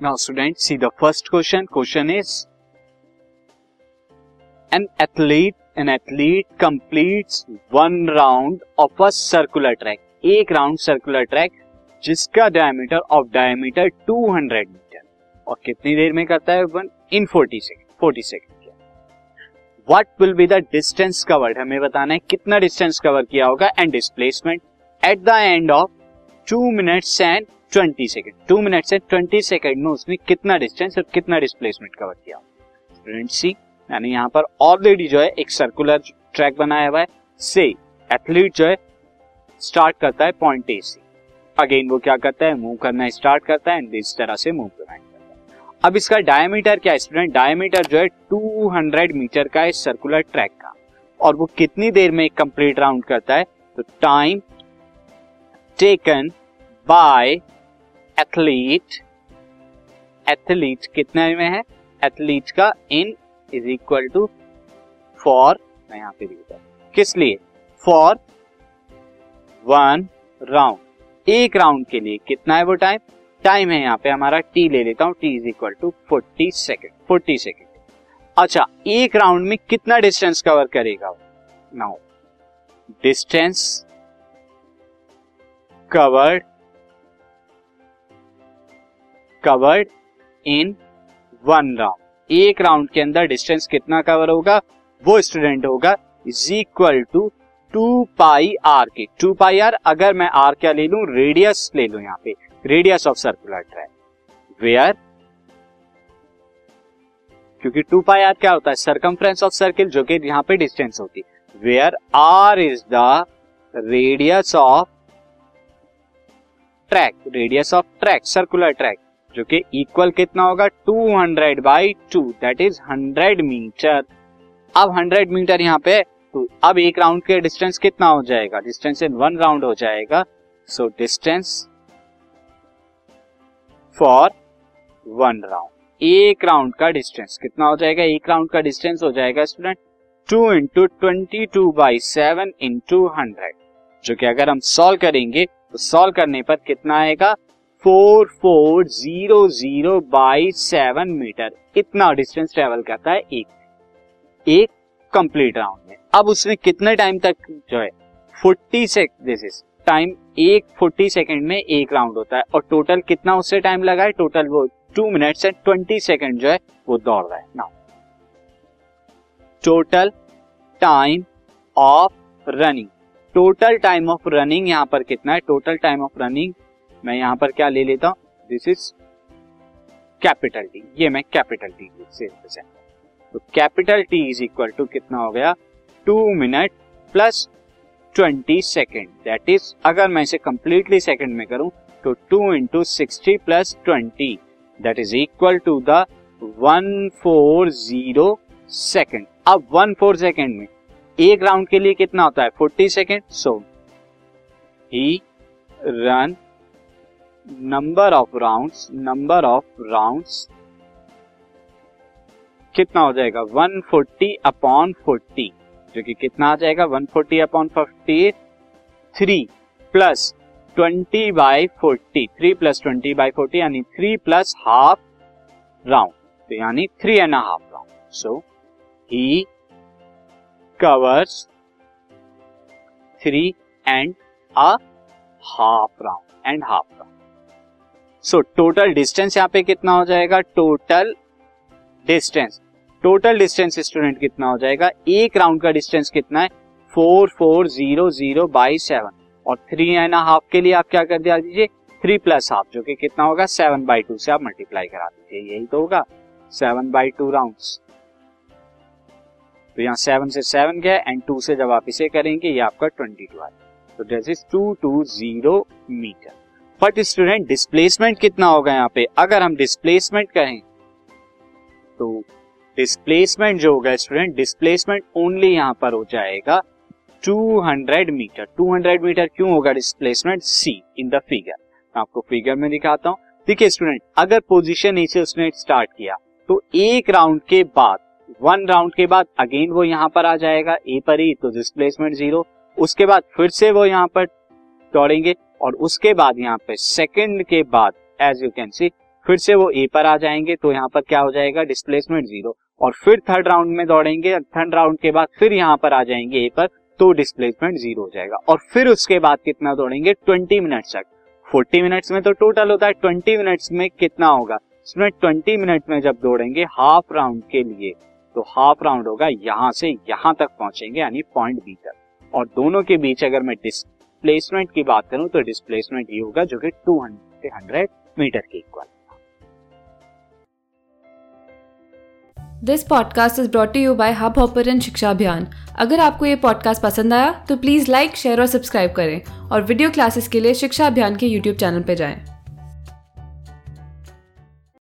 Now student C the first question question is an athlete an athlete completes one round of a circular track एक round circular track जिसका diameter of diameter 200 metre और कितनी देर में करता है one in 40 second 40 second what will be the distance covered हमें बताना है कितना डिस्टेंस कवर किया होगा and displacement at the end of two minutes and twenty second, two minute and twenty second में उसने कितना डिस्टेंस और कितना डिस्प्लेसमेंट कवर किया। स्टूडेंट सी यानी यहाँ पर ऑलरेडी जो है एक सर्कुलर ट्रैक बनाया हुआ है। से एथलीट जो है स्टार्ट करता है पॉइंट ए से। अगेन वो क्या करता है मूव करना स्टार्ट करता है इस तरह से मूव करना अब इसका डायमीटर क्या है स्टूडेंट डायमीटर जो है 200 मीटर का है सर्कुलर ट्रैक का। और वो कितनी देर में कंप्लीट राउंड करता है? तो time taken by athlete athlete कितने में है? एथलीट का in is equal to for मैं यहाँ पे लिखता हूँ। किस लिए? फॉर वन राउंड एक राउंड के लिए कितना है वो टाइम टाइम है यहाँ पे हमारा टी ले लेता हूँ। T is equal to forty second forty second अच्छा एक राउंड में कितना डिस्टेंस कवर करेगा now distance covered covered in one round एक राउंड के अंदर डिस्टेंस कितना कवर होगा? वो स्टूडेंट होगा is equal to two pi R के। टू पाई आर अगर मैं आर क्या ले लू? रेडियस ले लू यहाँ पे। Radius of circular track where क्योंकि टू पाई आर क्या होता है? सरकमफ्रेंस ऑफ़ सर्किल जो कि यहाँ पे डिस्टेंस होती है। Where R is the radius of track radius of track circular track जो कि इक्वल कितना होगा? 200 hundred by two that is 100 metre अब 100 मीटर यहाँ पे तो अब एक राउंड के डिस्टेंस कितना हो जाएगा? डिस्टेंस इन वन राउंड हो जाएगा। So distance for one round एक राउंड का डिस्टेंस कितना हो जाएगा? एक राउंड का डिस्टेंस हो जाएगा student two into twenty two by seven into hundred जो कि अगर हम सॉल्व करेंगे तो सॉल्व करने पर कितना आएगा? Four four zero zero by seven metre. इतना डिस्टेंस ट्रेवल करता है एक। एक कंप्लीट राउंड में। अब उसमें कितने टाइम तक जो है? फोर्टी दिस इज़ टाइम एक फोर्टी सेकेंड में एक राउंड होता है। और टोटल कितना उससे टाइम लगा है? टोटल वो two minutes and twenty second जो है, वो दौड़ रहा है। Now total time of running total time of running यहाँ पर कितना है? टोटल टाइम ऑफ़ रनिंग मैं यहाँ पर क्या ले लेता? हूँ दिस इज़ कैपिटल टी ये मैं कैपिटल टी से रिप्रेजेंट तो capital T is equal to कितना हो गया? Two minute plus twenty second that is अगर मैं इसे कंप्लीटली सेकेंड में करूँ तो two into sixty plus twenty that is equal to the one four zero second अब वन फोर सेकेंड में एक राउंड के लिए कितना होता है? Forty second so he run number of rounds number of rounds कितना हो जाएगा? 140 अपॉन 40 जो कि कितना आ जाएगा? 140 upon forty three plus twenty by forty three plus twenty by forty यानी थ्री प्लस हाफ़ राउंड तो यानी three and half round so he covers three and a half round and half round so total distance यहाँ पे कितना हो जाएगा? Total distance total distance student कितना हो जाएगा? एक राउंड का डिस्टेंस कितना है? Four four zero zero by seven और थ्री एंड हाफ़ के लिए आप क्या कर दिया दीजिए? थ्री प्लस हाफ़ जो कि कितना होगा? सेवन बाई टू से आप मल्टीप्लाई करा दीजिए। यही तो होगा। सेवन बाई टू राउंड तो यहाँ सेवन से सेवन गया एंड टू से जब आप इसे करेंगे, ये आपका ट्वेंटी टू आएगा। तो this is two two zero metre but student displacement कितना होगा यहाँ पे? अगर हम डिस्प्लेसमेंट कहें तो डिस्प्लेसमेंट जो होगा स्टूडेंट डिस्प्लेसमेंट ओनली यहाँ पर हो जाएगा 200 मीटर 200 मीटर क्यों होगा displacement see in the figure मैं आपको फिगर में दिखाता हूँ। देखिए स्टूडेंट अगर पोजीशन ए से उसने स्टार्ट किया तो एक राउंड के बाद वन राउंड के बाद अगेन वो यहाँ पर आ जाएगा ए पर ही तो डिस्प्लेसमेंट ज़ीरो उसके बाद फिर से वो यहाँ पर दौड़ेंगे। और उसके बाद यहाँ पे सेकेंड के बाद एज यू कैन सी फिर से वो ए पर आ जाएँगे तो यहाँ पर क्या हो जाएगा? डिस्प्लेसमेंट ज़ीरो और फिर थर्ड राउंड में दौड़ेंगे थर्ड राउंड के बाद फिर यहाँ पर आ जाएँगे ए पर तो डिस्प्लेसमेंट ज़ीरो हो जाएगा। और फिर उसके बाद कितना दौड़ेंगे? ट्वेंटी मिनट्स तक। फोर्टी मिनट्स में तो टोटल होता है ट्वेंटी मिनट्स में कितना होगा? इसमें ट्वेंटी मिनट में जब दौड़ेंगे हाफ़ राउंड के लिए तो हाफ़ राउंड होगा, यहाँ से यहाँ तक पहुँचेंगे, यानी पॉइंट बी तक और दोनों के बीच अगर मैं डिस्प्लेसमेंट की बात करूँ तो डिस्प्लेसमेंट ये होगा जो कि टू हंड्रेड मीटर के equal this podcast is brought you by Hubhopper Shiksha Abhiyan अगर आपको ये पॉडकास्ट पसंद आया तो प्लीज़ लाइक शेयर और सब्सक्राइब करें। और वीडियो क्लासेस के लिए शिक्षा अभियान के यूट्यूब चैनल पर जाएँ।